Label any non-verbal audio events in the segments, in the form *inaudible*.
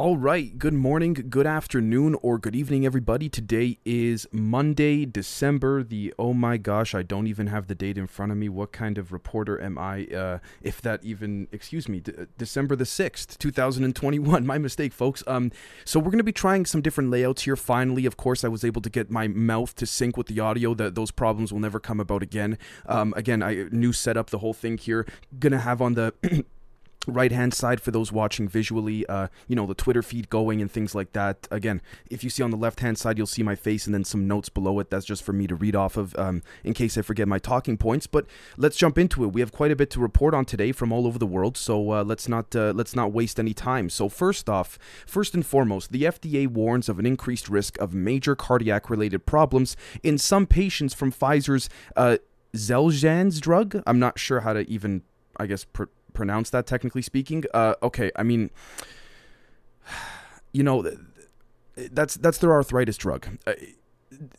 All right. Good morning, good afternoon, or good evening, everybody. Today is Monday, December the. Oh my gosh, I don't even have the date in front of me. What kind of reporter am I? Uh, if that even. Excuse me. D- December the sixth, two thousand and twenty-one. *laughs* My mistake, folks. Um. So we're gonna be trying some different layouts here. Finally, of course, I was able to get my mouth to sync with the audio. That those problems will never come about again. Um. Again, I new setup, the whole thing here. Gonna have on the. *clears throat* right hand side for those watching visually uh, you know the twitter feed going and things like that. Again if you see on the left hand side you'll see my face and then some notes below it. That's just for me to read off of um, in case i forget my talking points. But let's jump into it. We have quite a bit to report on today from all over the world so uh, let's not uh, let's not waste any time. So first off first and foremost the fda warns of an increased risk of major cardiac related problems in some patients from pfizer's uh, drug. I'm not sure how to even i guess pronounce that technically speaking. Uh, okay, I mean, *sighs* you know, that's that's their arthritis drug.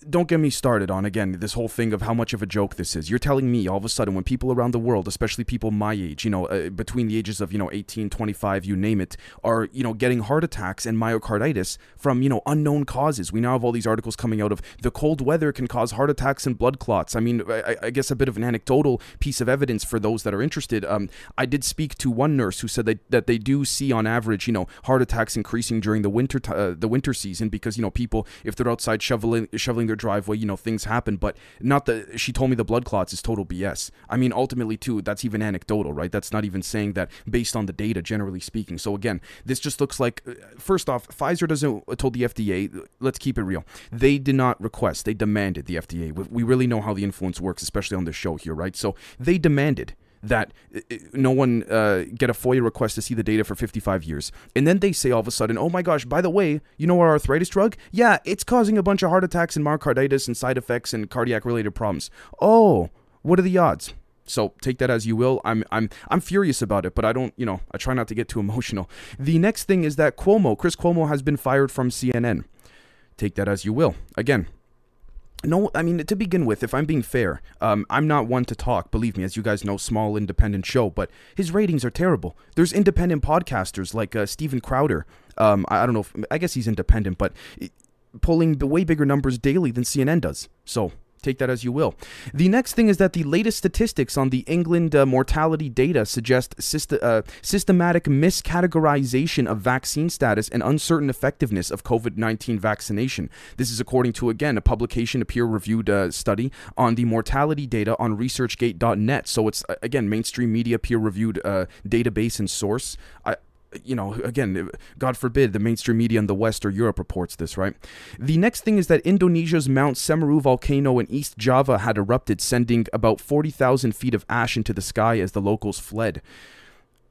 Don't get me started on again this whole thing of how much of a joke this is. You're telling me all of a sudden when people around the world, especially people my age, you know, uh, between the ages of, you know, 18, 25, you name it, are, you know, getting heart attacks and myocarditis from, you know, unknown causes. We now have all these articles coming out of the cold weather can cause heart attacks and blood clots. I mean, I, I guess a bit of an anecdotal piece of evidence for those that are interested. Um, I did speak to one nurse who said that, that they do see on average, you know, heart attacks increasing during the winter t- uh, the winter season because, you know, people if they're outside shoveling shoveling their driveway, you know, things happen. But not that she told me the blood clots is total BS. I mean, ultimately, too, that's even anecdotal, right? That's not even saying that based on the data, generally speaking. So again, this just looks like, uh, first off, Pfizer doesn't uh, told the FDA. Let's keep it real. They did not request. They demanded the FDA. We really know how the influence works, especially on this show here, right? So they demanded that uh, uh, no one uh, get a FOIA request to see the data for 55 years. And then they say all of a sudden, oh my gosh, by the way, you know our arthritis drug? Yeah, it's causing a bunch of heart attacks and myocarditis and side effects and cardiac related problems. Oh, what are the odds? So take that as you will. I'm I'm I'm furious about it, but I don't, you know, I try not to get too emotional. The next thing is that Cuomo, Chris Cuomo has been fired from CNN. Take that as you will. Again, no, I mean to begin with, if I'm being fair, um, I'm not one to talk. Believe me, as you guys know, small independent show, but his ratings are terrible. There's independent podcasters like uh, Steven Crowder. Um, I, I, don't know. If, I guess he's independent, but pulling way bigger numbers daily than CNN does. So take that as you will. The next thing is that the latest statistics on the England uh, mortality data suggest syst- uh, systematic miscategorization of vaccine status and uncertain effectiveness of COVID 19 vaccination. This is according to, again, a publication, a peer reviewed uh, study on the mortality data on ResearchGate.net. So it's, again, mainstream media peer reviewed uh, database and source. I, you know, again, God forbid the mainstream media in the West or Europe reports this, right? The next thing is that Indonesia's Mount Semeru volcano in East Java had erupted, sending about 40,000 feet of ash into the sky as the locals fled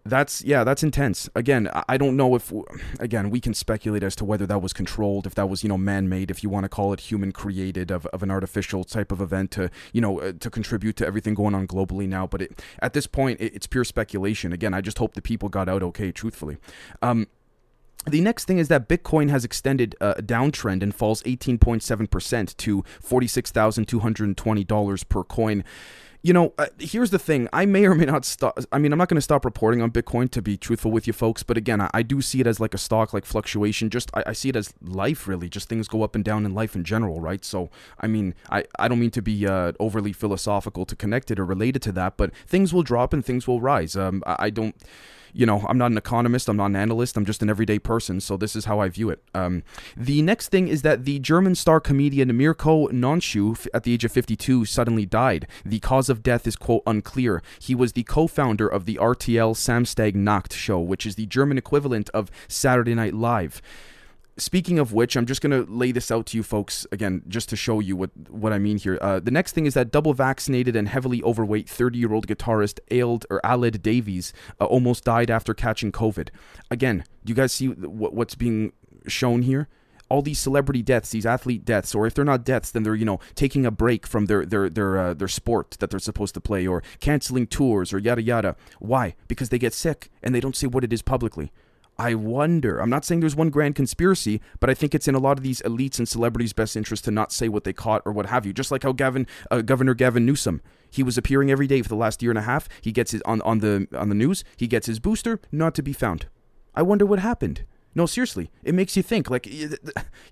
that's yeah that's intense. Again i don't know if again we can speculate as to whether that was controlled if that was you know man-made if you want to call it human created of, of an artificial type of event to you know uh, to contribute to everything going on globally now. But it, at this point it, it's pure speculation. Again i just hope the people got out okay truthfully. Um, the next thing is that Bitcoin has extended uh, a downtrend and falls 18.7% to $46,220 per coin you know, uh, here's the thing. I may or may not stop. I mean, I'm not going to stop reporting on Bitcoin to be truthful with you folks. But again, I, I do see it as like a stock, like fluctuation. Just I, I, see it as life, really. Just things go up and down in life in general, right? So, I mean, I, I don't mean to be uh, overly philosophical to connect it or related to that, but things will drop and things will rise. Um, I, I don't you know, I'm not an economist, I'm not an analyst, I'm just an everyday person, so this is how I view it. Um, the next thing is that the German star comedian Mirco Nontschew, at the age of 52, suddenly died. The cause of death is, quote, unclear. He was the co founder of the RTL Samstag Nacht show, which is the German equivalent of Saturday Night Live speaking of which, I'm just going to lay this out to you folks again, just to show you what, what I mean here. Uh, the next thing is that double vaccinated and heavily overweight 30 year old guitarist Ailed or Aled Davies uh, almost died after catching COVID. Again, do you guys see what, what's being shown here? all these celebrity deaths, these athlete deaths, or if they're not deaths, then they're you know taking a break from their their their uh, their sport that they're supposed to play, or canceling tours, or yada yada. Why? Because they get sick and they don't say what it is publicly. I wonder. I'm not saying there's one grand conspiracy, but I think it's in a lot of these elites and celebrities' best interest to not say what they caught or what have you. Just like how Gavin, uh, Governor Gavin Newsom, he was appearing every day for the last year and a half. He gets his on on the on the news. He gets his booster, not to be found. I wonder what happened. No, seriously, it makes you think. Like, you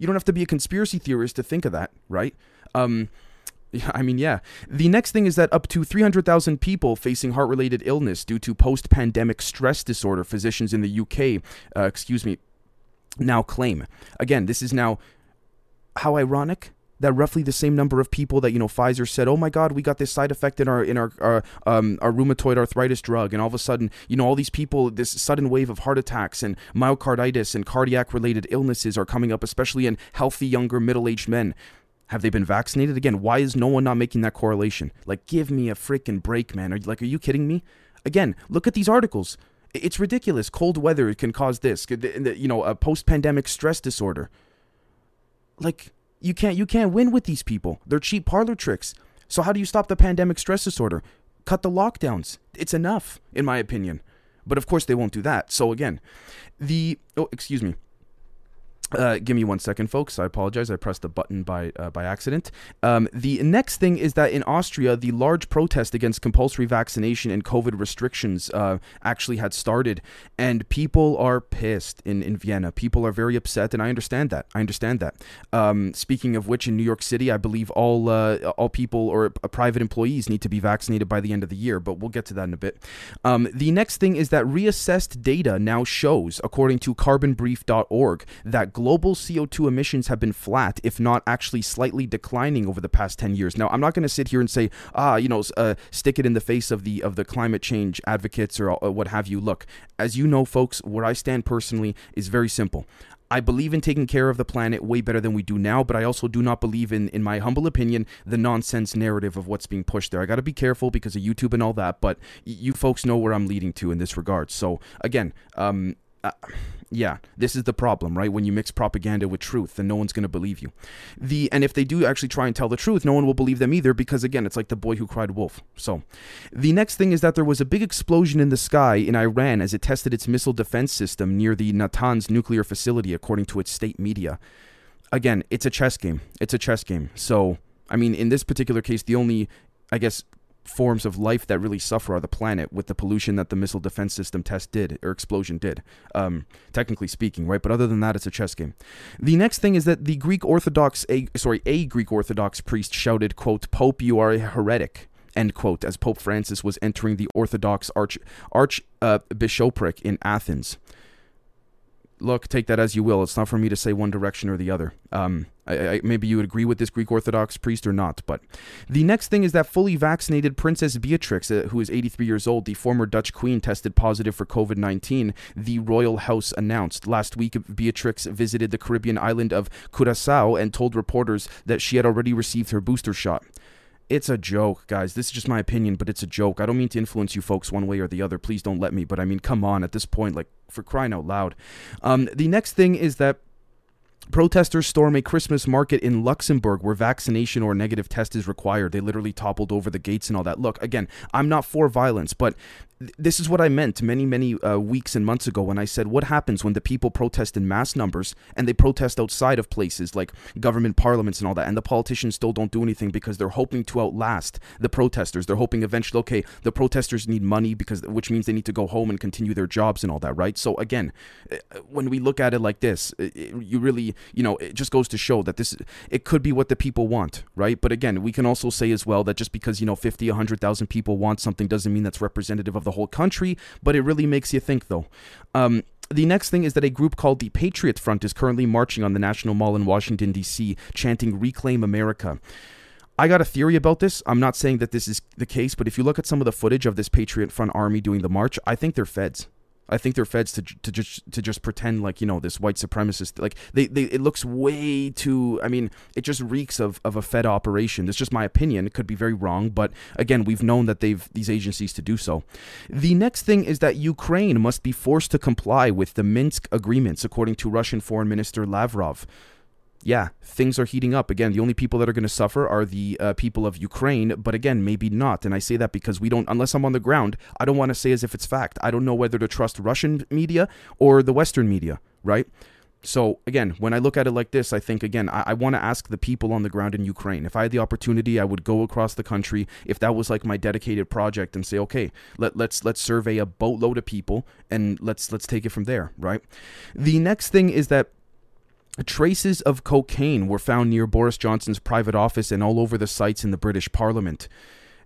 don't have to be a conspiracy theorist to think of that, right? Um, I mean, yeah. The next thing is that up to 300,000 people facing heart related illness due to post pandemic stress disorder, physicians in the UK, uh, excuse me, now claim. Again, this is now how ironic that roughly the same number of people that you know Pfizer said, "Oh my God, we got this side effect in our in our our, um, our rheumatoid arthritis drug," and all of a sudden, you know, all these people, this sudden wave of heart attacks and myocarditis and cardiac related illnesses are coming up, especially in healthy younger middle aged men. Have they been vaccinated again? Why is no one not making that correlation? Like, give me a freaking break, man. Are like, are you kidding me? Again, look at these articles. It's ridiculous. Cold weather can cause this. You know, a post-pandemic stress disorder. Like, you can't you can't win with these people. They're cheap parlor tricks. So how do you stop the pandemic stress disorder? Cut the lockdowns. It's enough, in my opinion. But of course they won't do that. So again, the oh excuse me. Uh, give me one second, folks. I apologize. I pressed the button by uh, by accident. Um, the next thing is that in Austria, the large protest against compulsory vaccination and COVID restrictions uh, actually had started, and people are pissed in, in Vienna. People are very upset, and I understand that. I understand that. Um, speaking of which, in New York City, I believe all uh, all people or uh, private employees need to be vaccinated by the end of the year, but we'll get to that in a bit. Um, the next thing is that reassessed data now shows, according to CarbonBrief.org, that global CO2 emissions have been flat, if not actually slightly declining over the past 10 years. Now, I'm not going to sit here and say, ah, you know, uh, stick it in the face of the of the climate change advocates or uh, what have you. Look, as you know, folks, where I stand personally is very simple. I believe in taking care of the planet way better than we do now, but I also do not believe in, in my humble opinion, the nonsense narrative of what's being pushed there. I got to be careful because of YouTube and all that, but you folks know where I'm leading to in this regard. So again, um, uh, yeah, this is the problem, right? When you mix propaganda with truth, then no one's going to believe you. The and if they do actually try and tell the truth, no one will believe them either because again, it's like the boy who cried wolf. So, the next thing is that there was a big explosion in the sky in Iran as it tested its missile defense system near the Natanz nuclear facility according to its state media. Again, it's a chess game. It's a chess game. So, I mean, in this particular case, the only I guess forms of life that really suffer are the planet with the pollution that the missile defense system test did or explosion did um, technically speaking right? But other than that it's a chess game. The next thing is that the greek orthodox a sorry a greek orthodox priest shouted quote pope you are a heretic end quote as pope francis was entering the orthodox arch archbishopric uh, in athens look, take that as you will. It's not for me to say one direction or the other. Um, I, I, maybe you would agree with this Greek Orthodox priest or not. But the next thing is that fully vaccinated Princess Beatrix, uh, who is 83 years old, the former Dutch queen, tested positive for COVID 19. The royal house announced. Last week, Beatrix visited the Caribbean island of Curacao and told reporters that she had already received her booster shot it's a joke, guys. This is just my opinion, but it's a joke. I don't mean to influence you folks one way or the other. Please don't let me. But I mean, come on, at this point, like, for crying out loud. Um, the next thing is that Protesters storm a Christmas market in Luxembourg where vaccination or negative test is required. They literally toppled over the gates and all that. Look, again, I'm not for violence, but this is what I meant many, many uh, weeks and months ago when I said, What happens when the people protest in mass numbers and they protest outside of places like government parliaments and all that, and the politicians still don't do anything because they're hoping to outlast the protesters? They're hoping eventually, okay, the protesters need money because, which means they need to go home and continue their jobs and all that, right? So, again, uh, when we look at it like this, it, you really, you know, it just goes to show that this, it could be what the people want, right? But again, we can also say as well that just because, you know, 50, 100,000 people want something doesn't mean that's representative of the whole country, but it really makes you think, though. Um, the next thing is that a group called the Patriot Front is currently marching on the National Mall in Washington, D.C., chanting Reclaim America. I got a theory about this. I'm not saying that this is the case, but if you look at some of the footage of this Patriot Front army doing the march, I think they're feds. I think they're feds to to just to just pretend like you know this white supremacist like they, they it looks way too I mean it just reeks of, of a fed operation. That's just my opinion. It could be very wrong, but again we've known that they've these agencies to do so. The next thing is that Ukraine must be forced to comply with the Minsk agreements, according to Russian Foreign Minister Lavrov yeah, things are heating up. Again, the only people that are going to suffer are the uh, people of Ukraine, but again, maybe not. And I say that because we don't, unless I'm on the ground, I don't want to say as if it's fact. I don't know whether to trust Russian media or the Western media, right? So again, when I look at it like this, I think again, I, I want to ask the people on the ground in Ukraine. If I had the opportunity, I would go across the country. If that was like my dedicated project, and say, okay, let, let's let's survey a boatload of people and let's let's take it from there, right? The next thing is that traces of cocaine were found near Boris Johnson's private office and all over the sites in the British Parliament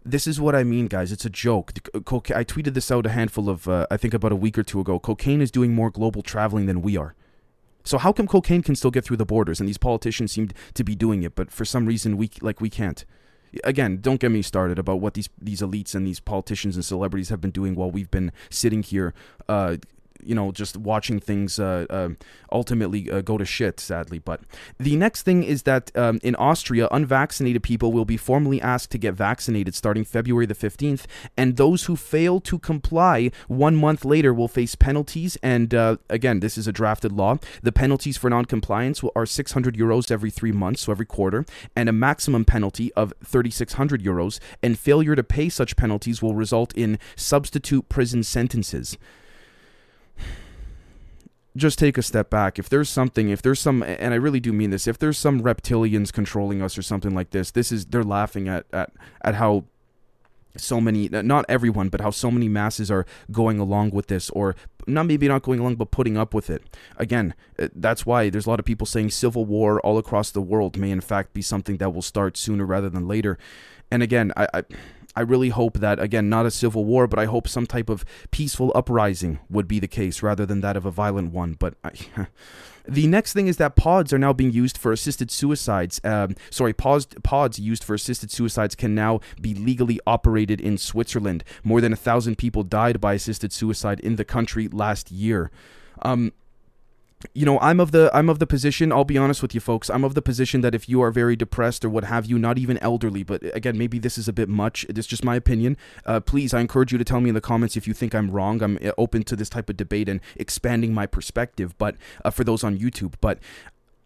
this is what I mean, guys. It's a joke. I tweeted this out a handful of, uh, I think about a week or two ago. Cocaine is doing more global traveling than we are. So how come cocaine can still get through the borders and these politicians seem to be doing it, but for some reason we like we can't? Again, don't get me started about what these these elites and these politicians and celebrities have been doing while we've been sitting here, uh, you know, just watching things uh, uh, ultimately uh, go to shit, sadly. But the next thing is that um, in Austria, unvaccinated people will be formally asked to get vaccinated starting February the 15th, and those who fail to comply one month later will face penalties. And again, this is a drafted law. The penalties for non-compliance are 600 euros every three months, so every quarter, and a maximum penalty of 3,600 euros. And failure to pay such penalties will result in substitute prison sentences just take a step back. If there's something, if there's some, and I really do mean this, if there's some reptilians controlling us or something like this, this is they're laughing at at at how so many not everyone but how so many masses are going along with this or not maybe not going along but putting up with it again uh, that's why there's a lot of people saying civil war all across the world may in fact be something that will start sooner rather than later and again i, I I really hope that, again, not a civil war, but I hope some type of peaceful uprising would be the case rather than that of a violent one. But I, *laughs* the next thing is that pods are now being used for assisted suicides. Um, sorry, pods, pods used for assisted suicides can now be legally operated in Switzerland. More than a thousand people died by assisted suicide in the country last year. Um, you know i'm of the i'm of the position i'll be honest with you folks i'm of the position that if you are very depressed or what have you not even elderly but again maybe this is a bit much it's just my opinion uh, please i encourage you to tell me in the comments if you think i'm wrong i'm uh, open to this type of debate and expanding my perspective but uh, for those on youtube but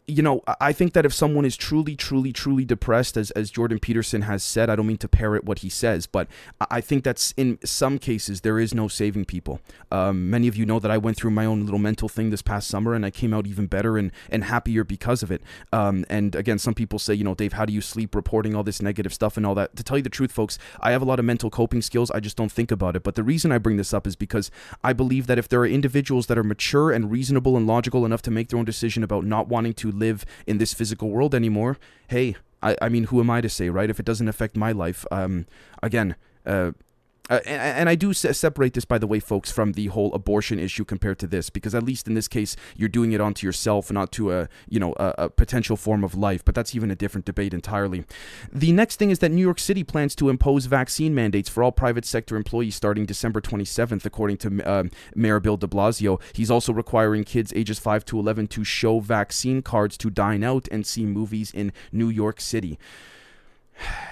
you know, I think that if someone is truly, truly, truly depressed, as, as Jordan Peterson has said, I don't mean to parrot what he says, but I think that's in some cases there is no saving people. Um, many of you know that I went through my own little mental thing this past summer and I came out even better and, and happier because of it. Um, and again, some people say, you know, Dave, how do you sleep reporting all this negative stuff and all that? To tell you the truth, folks, I have a lot of mental coping skills. I just don't think about it. But the reason I bring this up is because I believe that if there are individuals that are mature and reasonable and logical enough to make their own decision about not wanting to live in this physical world anymore, hey, I, I mean, who am I to say, right? If it doesn't affect my life, um, again, uh, uh, and, and, I do separate this, by the way, folks, from the whole abortion issue compared to this, because at least in this case, you're doing it onto yourself, not to a you know a, a, potential form of life. But that's even a different debate entirely. The next thing is that New York City plans to impose vaccine mandates for all private sector employees starting December 27th, according to uh, Mayor Bill De Blasio. He's also requiring kids ages 5 to 11 to show vaccine cards to dine out and see movies in New York City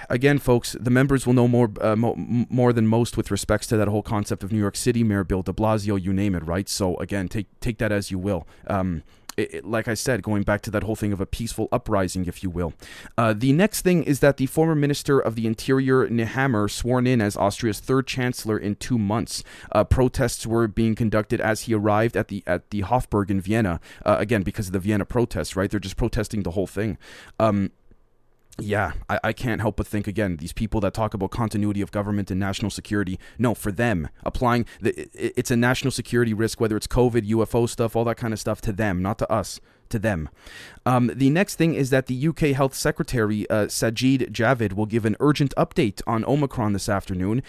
again, folks, the members will know more uh, mo- more than most with respects to that whole concept of New York City, Mayor Bill De Blasio, you name it, right? So again, take take that as you will. Um, it, it, like I said, going back to that whole thing of a peaceful uprising, if you will. Uh, the next thing is that the former Minister of the Interior, Nehammer, sworn in as Austria's third chancellor in two months. Uh, protests were being conducted as he arrived at the at the Hofburg in Vienna. Uh, again, because of the Vienna protests, right? They're just protesting the whole thing. Um, yeah, I, I can't help but think again, these people that talk about continuity of government and national security, no, for them, applying the, it, it's a national security risk, whether it's COVID, UFO stuff, all that kind of stuff, to them, not to us, to them. Um, the next thing is that the UK Health Secretary, uh, Sajid Javid, will give an urgent update on Omicron this afternoon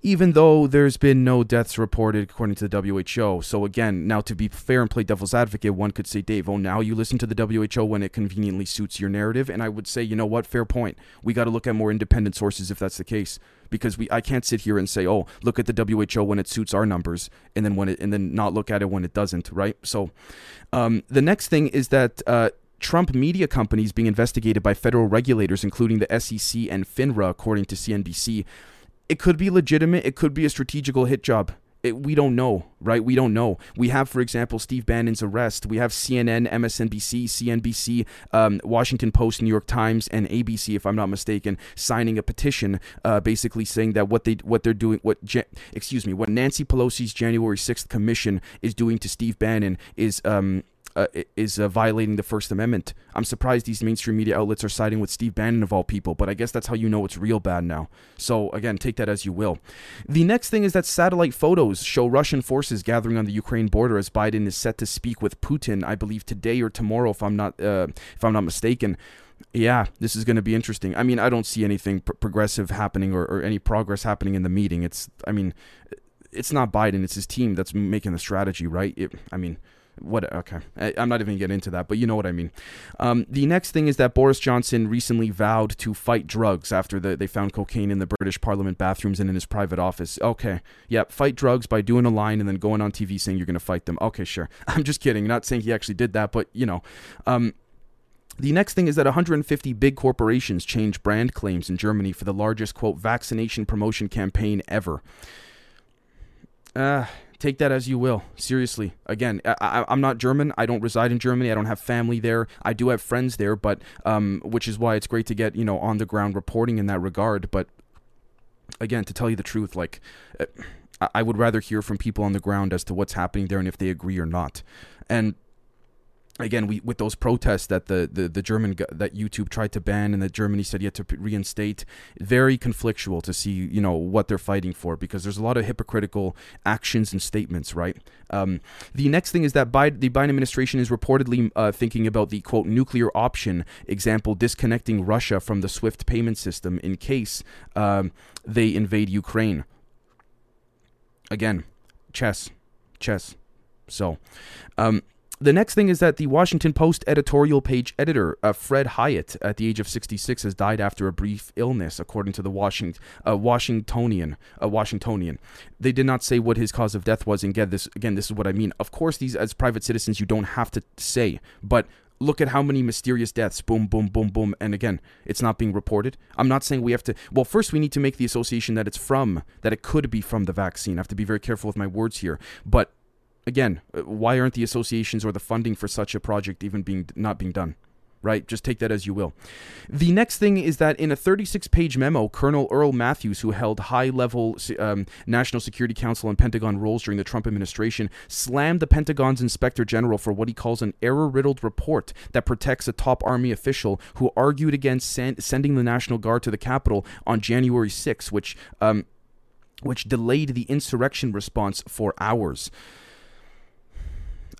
even though there's been no deaths reported according to the WHO. So again, now to be fair and play devil's advocate, one could say, Dave, oh, now you listen to the WHO when it conveniently suits your narrative. And I would say, you know what, fair point. We got to look at more independent sources if that's the case. Because we, I can't sit here and say, oh, look at the WHO when it suits our numbers, and then when it, and then not look at it when it doesn't, right? So, um, the next thing is that uh, Trump media companies being investigated by federal regulators, including the SEC and FINRA, according to CNBC. It could be legitimate. It could be a strategical hit job. It, we don't know, right? We don't know. We have, for example, Steve Bannon's arrest. We have CNN, MSNBC, CNBC, um, Washington Post, New York Times, and ABC, if I'm not mistaken, signing a petition, uh, basically saying that what they what they're doing, what excuse me, what Nancy Pelosi's January 6th commission is doing to Steve Bannon is um, uh, is uh, violating the First Amendment. I'm surprised these mainstream media outlets are siding with Steve Bannon of all people, but I guess that's how you know it's real bad now. So again, take that as you will. The next thing is that satellite photos show Russian forces gathering on the Ukraine border as Biden is set to speak with Putin, I believe today or tomorrow, if I'm not uh, if I'm not mistaken yeah, this is going to be interesting. I mean, I don't see anything pr- progressive happening or, or, any progress happening in the meeting. It's, I mean, it's not Biden, it's his team that's making the strategy, right? It, I mean, what okay. I, am not even gonna get into that but you know what i mean. Um, the next thing is that boris johnson recently vowed to fight drugs after the, they found cocaine in the british parliament bathrooms and in his private office. Okay. Yeah fight drugs by doing a line and then going on tv saying you're gonna fight them. Okay sure. *laughs* I'm just kidding. Not saying he actually did that but you know. Um, the next thing is that 150 big corporations changed brand claims in Germany for the largest, quote, vaccination promotion campaign ever. Uh, take that as you will. Seriously. Again, I, am not German. I don't reside in Germany. I don't have family there. I do have friends there, but um, which is why it's great to get you know on the ground reporting in that regard. But again, to tell you the truth, like. Uh, I would rather hear from people on the ground as to what's happening there and if they agree or not. And again we with those protests that the, the, the German that YouTube tried to ban and that Germany said had to reinstate very conflictual to see you know what they're fighting for because there's a lot of hypocritical actions and statements right? Um, the next thing is that Biden, the Biden administration is reportedly uh, thinking about the quote nuclear option example disconnecting Russia from the SWIFT payment system in case um, they invade Ukraine. Again chess chess. So um, the next thing is that the Washington Post editorial page editor, uh, Fred Hiatt, at the age of 66, has died after a brief illness, according to the Washington, uh, Washingtonian. Uh, Washingtonian. They did not say what his cause of death was. And again, this again, this is what I mean. Of course, these as private citizens, you don't have to say, but look at how many mysterious deaths boom boom boom boom and again it's not being reported i'm not saying we have to well first we need to make the association that it's from that it could be from the vaccine i have to be very careful with my words here but again, uh, why aren't the associations or the funding for such a project even being not being done? Right? Just take that as you will. The next thing is that in a 36 page memo, Colonel Earl Matthews, who held high level um, National Security Council and Pentagon roles during the Trump administration, slammed the Pentagon's inspector general for what he calls an error riddled report that protects a top Army official who argued against sen- sending the National Guard to the Capitol on January 6, which, um, which delayed the insurrection response for hours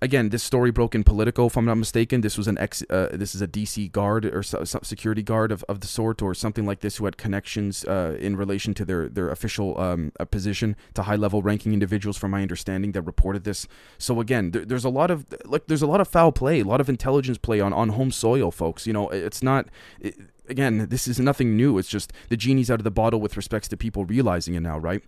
again, this story broke in Politico, if I'm not mistaken. This was an ex, uh, this is a DC guard or so, security guard of, of the sort, or something like this, who had connections uh, in relation to their their official um, uh, position to high level ranking individuals, from my understanding, that reported this. So again, there, there's a lot of like there's a lot of foul play, a lot of intelligence play on on home soil, folks. You know, it's not. It, again, this is nothing new. It's just the genie's out of the bottle with respects to people realizing it now, right?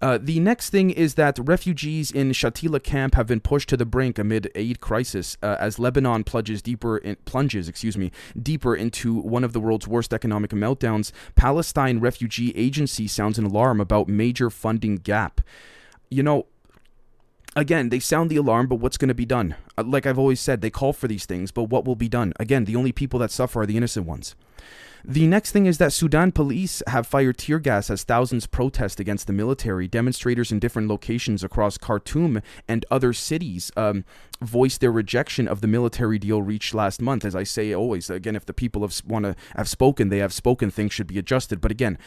Uh, the next thing is that refugees in Shatila camp have been pushed to the brink amid aid crisis uh, as Lebanon plunges deeper in, plunges, excuse me, deeper into one of the world's worst economic meltdowns. Palestine Refugee Agency sounds an alarm about major funding gap. You know, again, they sound the alarm, but what's going to be done? Uh, like I've always said, they call for these things, but what will be done? Again, the only people that suffer are the innocent ones. The next thing is that Sudan police have fired tear gas as thousands protest against the military. Demonstrators in different locations across Khartoum and other cities um, voiced their rejection of the military deal reached last month. As I say always, again, if the people have want to have spoken, they have spoken. Things should be adjusted. But again,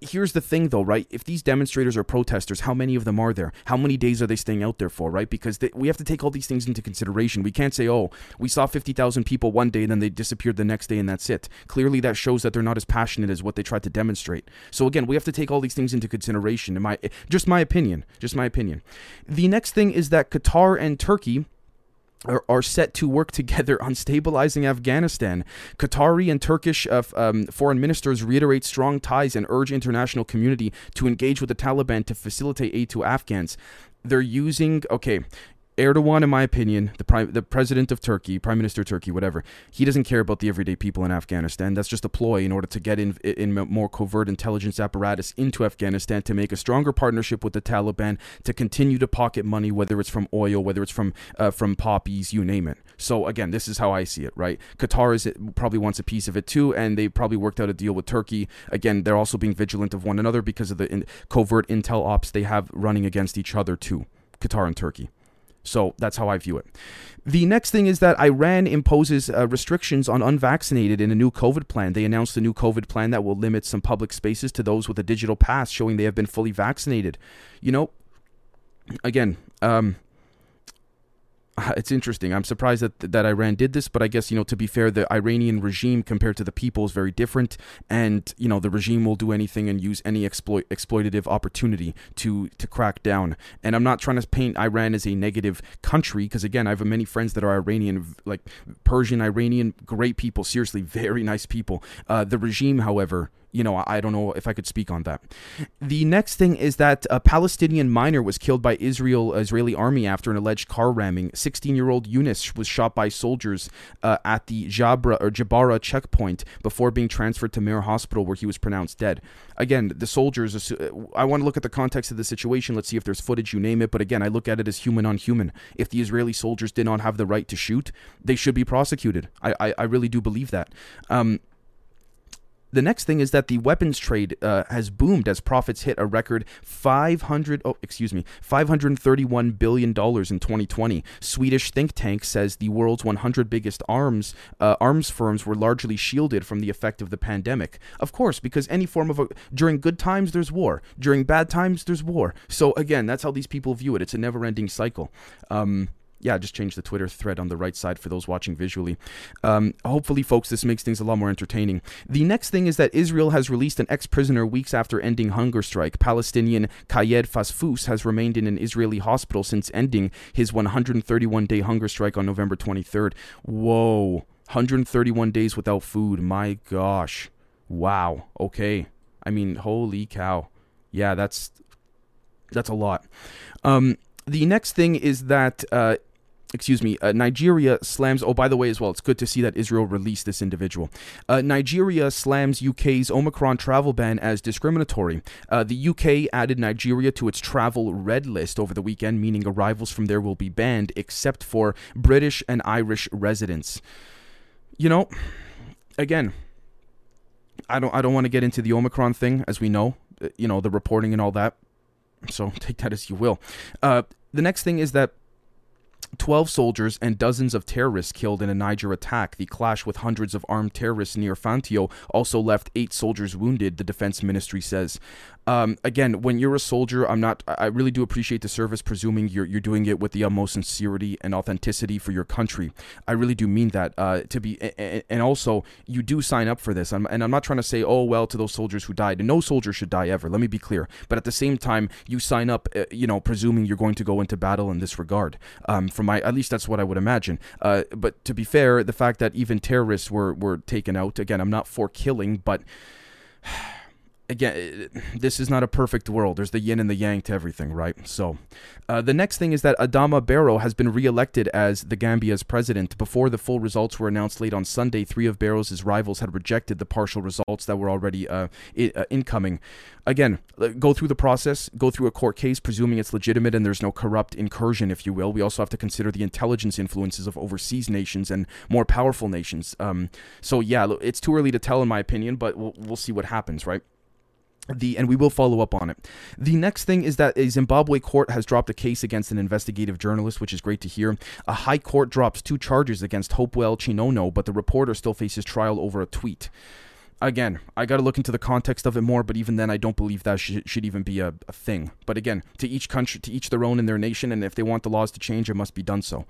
here's the thing, though, right? If these demonstrators are protesters, how many of them are there? How many days are they staying out there for, right? Because they, we have to take all these things into consideration. We can't say, oh, we saw 50,000 people one day then they disappeared the next day and that's it. Clearly, that shows that they're not as passionate as what they tried to demonstrate. So again, we have to take all these things into consideration. In my just my opinion, just my opinion. The next thing is that Qatar and Turkey are, are set to work *laughs* together on stabilizing Afghanistan. Qatari and Turkish uh, um, foreign ministers reiterate strong ties and urge international community to engage with the Taliban to facilitate aid to Afghans. They're using okay. Erdogan, in my opinion, the prime, the president of Turkey, prime minister of Turkey, whatever, he doesn't care about the everyday people in Afghanistan. That's just a ploy in order to get in in more covert intelligence apparatus into Afghanistan to make a stronger partnership with the Taliban to continue to pocket money, whether it's from oil, whether it's from uh, from poppies, you name it. So again, this is how I see it. Right? Qatar is probably wants a piece of it too, and they probably worked out a deal with Turkey. Again, they're also being vigilant of one another because of the in, covert intel ops they have running against each other too. Qatar and Turkey. So that's how I view it. The next thing is that Iran imposes uh, restrictions on unvaccinated in a new COVID plan. They announced a new COVID plan that will limit some public spaces to those with a digital pass showing they have been fully vaccinated. You know, again, um, *sighs* it's interesting. I'm surprised that that Iran did this, but I guess you know to be fair, the Iranian regime compared to the people is very different, and you know the regime will do anything and use any exploit exploitative opportunity to to crack down. And I'm not trying to paint Iran as a negative country because again, I have many friends that are Iranian, like Persian, Iranian, great people, seriously, *laughs* very nice people. Uh, the regime, however, you know, I don't know if I could speak on that. The next thing is that a Palestinian miner was killed by Israel Israeli army after an alleged car ramming. 16-year-old Yunus was shot by soldiers uh, at the Jabra or Jabara checkpoint before being transferred to Mir Hospital, where he was pronounced dead. Again, the soldiers. I want to look at the context of the situation. Let's see if there's footage, you name it. But again, I look at it as human on human. If the Israeli soldiers did not have the right to shoot, they should be prosecuted. I I, I really do believe that. Um, the next thing is that the weapons trade uh, has boomed as profits hit a record 500 oh excuse me 531 billion dollars in 2020 swedish think tank says the world's 100 biggest arms uh, arms firms were largely shielded from the effect of the pandemic. Of course because any form of a during good times there's war. During bad times there's war. So again that's how these people view it. It's a never ending cycle. Um, yeah, just change the Twitter thread on the right side for those watching visually. Um, hopefully, folks, this makes things a lot more entertaining. The next thing is that Israel has released an ex prisoner weeks after ending hunger strike. Palestinian Kayed Fasfous has remained in an Israeli hospital since ending his 131 day hunger strike on November 23rd. Whoa, 131 days without food. My gosh. Wow. Okay. I mean, holy cow. Yeah, that's that's a lot. Um, the next thing is that uh, excuse me, uh, Nigeria slams. Oh, by the way, as well, it's good to see that Israel released this individual. Uh, Nigeria slams UK's Omicron travel ban as discriminatory. Uh, the UK added Nigeria to its travel red list over the weekend, meaning arrivals from there will be banned except for British and Irish residents. You know, again, I don't. I don't want to get into the Omicron thing, as we know. Uh, you know the reporting and all that. So *laughs* take that as you will. Uh, the next thing is that 12 soldiers and dozens of terrorists killed in a Niger attack. The clash with hundreds of armed terrorists near Fantio also left eight soldiers wounded, the defense ministry says. Um, again, when you're a soldier, I'm not. I really do appreciate the service, presuming you're you're doing it with the utmost sincerity and authenticity for your country. I really do mean that. Uh, to be, and also you do sign up for this. and I'm not trying to say, oh well, to those soldiers who died. No soldier should die ever. Let me be clear. But at the same time, you sign up, uh, you know, presuming you're going to go into battle in this regard. Um, from my, at least that's what I would imagine. Uh, but to be fair, the fact that even terrorists were were taken out. Again, I'm not for killing, but again, *clears throat* this is not a perfect world. There's the yin and the yang to everything, right? So, uh, the next thing is that Adama Barrow has been reelected as the Gambia's president. Before the full results were announced late on Sunday, three of Barrow's rivals had rejected the partial results that were already uh, I- uh, incoming. Again, go through the process, go through a court case, presuming it's legitimate and there's no corrupt incursion, if you will. We also have to consider the intelligence influences of overseas nations and more powerful nations. Um, so, yeah, it's too early to tell, in my opinion, but we'll, we'll see what happens, right? The and we will follow up on it. The next thing is that a Zimbabwe court has dropped a case against an investigative journalist, which is great to hear. A high court drops two charges against Hopewell Chinono, but the reporter still faces trial over a tweet again, I got to look into the context of it more, but even then, I don't believe that sh- should even be a, a, thing. But again, to each country, to each their own in their nation, and if they want the laws to change, it must be done so.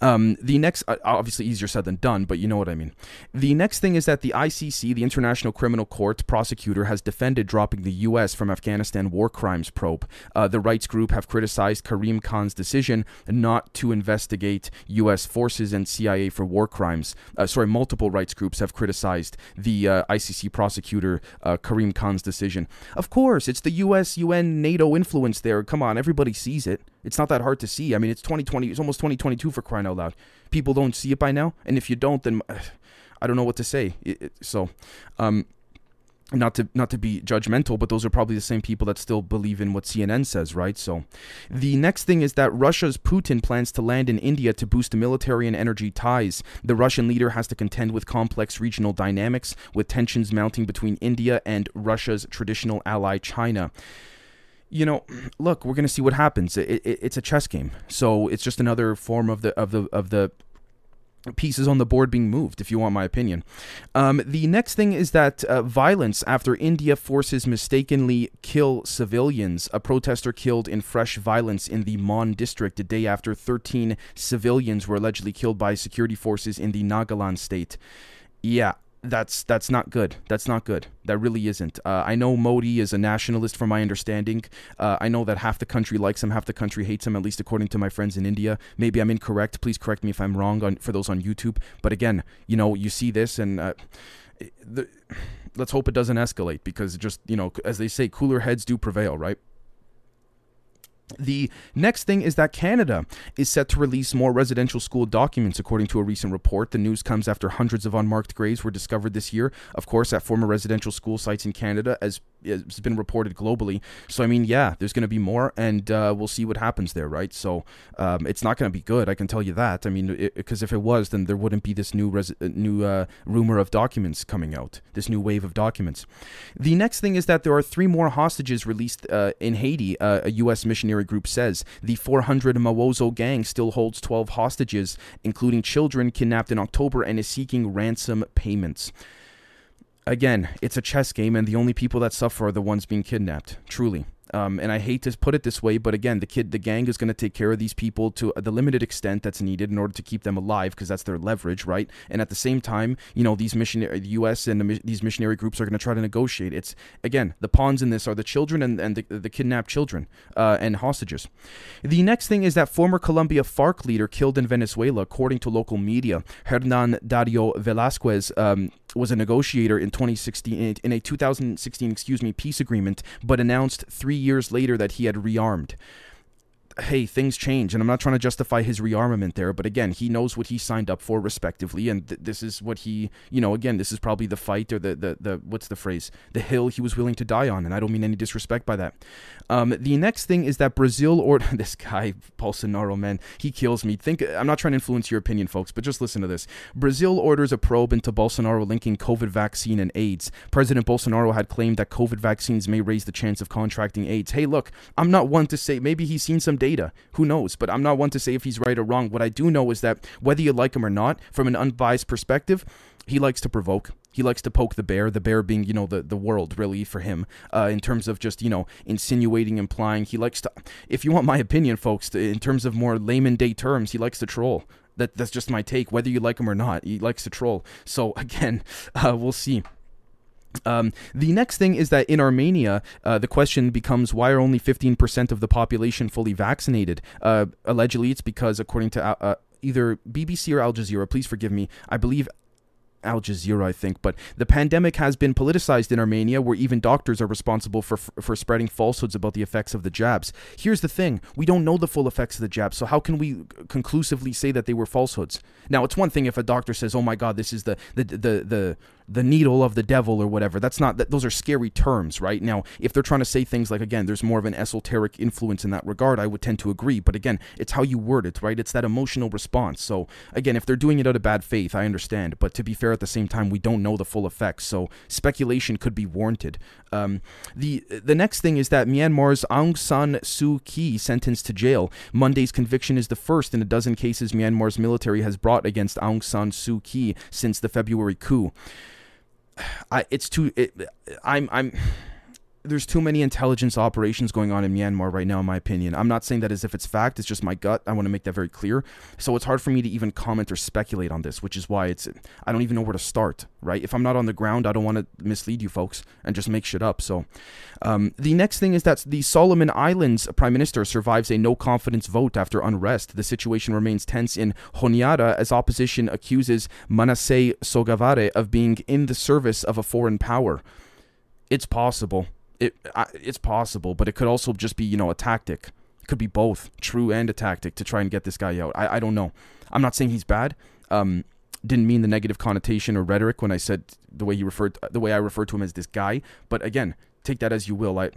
Um, the next, uh, obviously, easier said than done, but you know what I mean. The next thing is that the ICC, the International Criminal Court prosecutor, has defended dropping the U.S. from Afghanistan war crimes probe. Uh, the rights group have criticized Karim Khan's decision not to investigate U.S. forces and CIA for war crimes. Uh, sorry, multiple rights groups have criticized the uh, ICC ICC prosecutor uh, Karim Khan's decision. Of course, it's the U.S., UN, NATO influence there. Come on, everybody sees it. It's not that hard to see. I mean, it's 2020. It's almost 2022 for crying out loud. People don't see it by now, and if you don't, then *sighs* I don't know what to say. It, it, so, um, not to not to be judgmental, but those are probably the same people that still believe in what CNN says, right? So, the next thing is that Russia's Putin plans to land in India to boost military and energy ties. The Russian leader has to contend with complex regional dynamics, with tensions mounting between India and Russia's traditional ally China you know, look, we're to see what happens. It, it, it's a chess game, so it's just another form of the of the of the pieces on the board being moved, if you want my opinion. Um, the next thing is that uh, violence after India forces mistakenly kill civilians. A protester killed in fresh violence in the Mon district a day after 13 civilians were allegedly killed by security forces in the Nagaland state. Yeah, that's that's not good. That's not good. That really isn't. Uh, I know Modi is a nationalist, from my understanding. Uh, I know that half the country likes him, half the country hates him. At least according to my friends in India. Maybe I'm incorrect. Please correct me if I'm wrong on for those on YouTube. But again, you know, you see this, and uh, the, let's hope it doesn't escalate because just you know, as they say, cooler heads do prevail, right? The next thing is that Canada is set to release more residential school documents, according to a recent report. The news comes after hundreds of unmarked graves were discovered this year, of course, at former residential school sites in Canada, as has been reported globally. So I mean, yeah, there's going to be more, and uh, we'll see what happens there, right? So um, it's not going to be good. I can tell you that. I mean, because if it was, then there wouldn't be this new res- uh, new uh, rumor of documents coming out, this new wave of documents. The next thing is that there are three more hostages released uh, in Haiti. Uh, a U.S. missionary group says the 400 Mawozo gang still holds 12 hostages, including children kidnapped in October, and is seeking ransom payments again, it's a chess game, and the only people that suffer are the ones being kidnapped. Truly. Um, and I hate to put it this way, but again, the kid, the gang is going to take care of these people to the limited extent that's needed in order to keep them alive, because that's their leverage, right? And at the same time, you know, these missionary, the U.S. and the, these missionary groups are going to try to negotiate. It's again, the pawns in this are the children and, and the, the kidnapped children uh, and hostages. The next thing is that former Colombia FARC leader killed in Venezuela, according to local media, Hernan Dario Velasquez. Um, was a negotiator in 2016 in a 2016 excuse me peace agreement but announced 3 years later that he had rearmed hey, things change, and I'm not trying to justify his rearmament there, but again, he knows what he signed up for, respectively, and th- this is what he, you know, again, this is probably the fight or the, the the what's the phrase, the hill he was willing to die on, and I don't mean any disrespect by that. Um, the next thing is that Brazil or *laughs* this guy Bolsonaro, man, he kills me. Think I'm not trying to influence your opinion, folks, but just listen to this. Brazil orders a probe into Bolsonaro linking COVID vaccine and AIDS. President Bolsonaro had claimed that COVID vaccines may raise the chance of contracting AIDS. Hey, look, I'm not one to say maybe he's seen some data. Who knows? But I'm not one to say if he's right or wrong. What I do know is that whether you like him or not, from an unbiased perspective, he likes to provoke. He likes to poke the bear, the bear being, you know, the, the world, really, for him, uh, in terms of just, you know, insinuating, implying. He likes to, if you want my opinion, folks, in terms of more layman day terms, he likes to troll. That, that's just my take, whether you like him or not. He likes to troll. So, *laughs* again, uh, we'll see. Um, the next thing is that in Armenia, uh, the question becomes why are only 15% of the population fully vaccinated? Uh, allegedly, it's because, according to uh, either BBC or Al Jazeera, please forgive me, I believe Al Jazeera, I think. But the pandemic has been politicized in Armenia, where even doctors are responsible for for spreading falsehoods about the effects of the jabs. Here's the thing: we don't know the full effects of the jabs, so how can we conclusively say that they were falsehoods? Now, it's one thing if a doctor says, "Oh my God, this is the the the the the needle of the devil or whatever. That's not that those are scary terms, right? Now, if they're trying to say things like again, there's more of an esoteric influence in that regard, I would tend to agree. But again, it's how you word it, right? It's that emotional response. So again, if they're doing it out of bad faith, I understand. But to be fair, at the same time, we don't know the full effects, so speculation could be warranted. Um, the the next thing is that Myanmar's Aung San Suu Kyi sentenced to jail. Monday's conviction is the first in a dozen cases Myanmar's military has brought against Aung San Suu Kyi since the February coup. I it's too it, I'm I'm there's too many intelligence operations going on in Myanmar right now, in my opinion. I'm not saying that as if it's fact. It's just my gut. I want to make that very clear. So it's hard for me to even comment or speculate on this, which is why it's I don't even know where to start. Right? If I'm not on the ground, I don't want to mislead you folks and just make shit up. So um, the next thing is that the Solomon Islands prime minister survives a no confidence vote after unrest. The situation remains tense in Honiara as opposition accuses Manasseh Sogavare of being in the service of a foreign power. It's possible it it's possible, but it could also just be you know a tactic. It could be both, true and a tactic to try and get this guy out. I, I don't know. I'm not saying he's bad. Um, didn't mean the negative connotation or rhetoric when I said the way he referred the way I referred to him as this guy. But again, take that as you will. I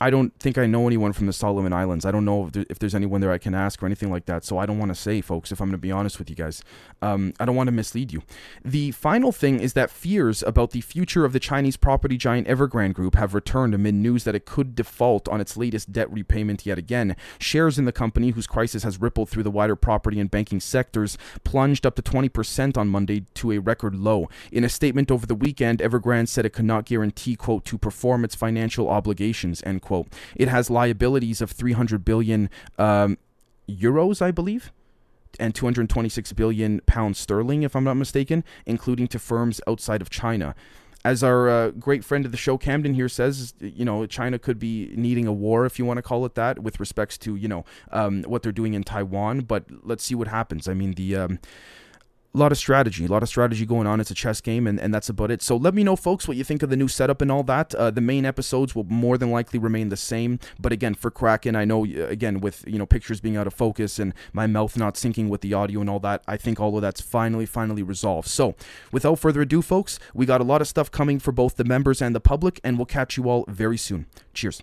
I don't think I know anyone from the Solomon Islands. I don't know if, there, if there's anyone there I can ask or anything like that. So I don't want to say, folks, if I'm going to be honest with you guys. Um, I don't want to mislead you. The final thing is that fears about the future of the Chinese property giant Evergrande Group have returned amid news that it could default on its latest debt repayment yet again. Shares in the company, whose crisis has rippled through the wider property and banking sectors, plunged up to 20% on Monday to a record low. In a statement over the weekend, Evergrande said it could not guarantee, quote, to perform its financial obligations, end quote. It has liabilities of 300 billion um, euros, I believe and 226 billion pounds sterling, if I'm not mistaken, including to firms outside of China. As our uh, great friend of the show, Camden here says, you know, China could be needing a war, if you want to call it that, with respects to, you know, um, what they're doing in Taiwan. But let's see what happens. I mean, the. Um, a lot of strategy, a lot of strategy going on. It's a chess game, and, and that's about it. So let me know, folks, what you think of the new setup and all that. Uh, the main episodes will more than likely remain the same, but again, for Kraken, I know uh, again with you know pictures being out of focus and my mouth not syncing with the audio and all that, I think all of that's finally finally resolved. So without further ado, folks, we got a lot of stuff coming for both the members and the public, and we'll catch you all very soon. Cheers.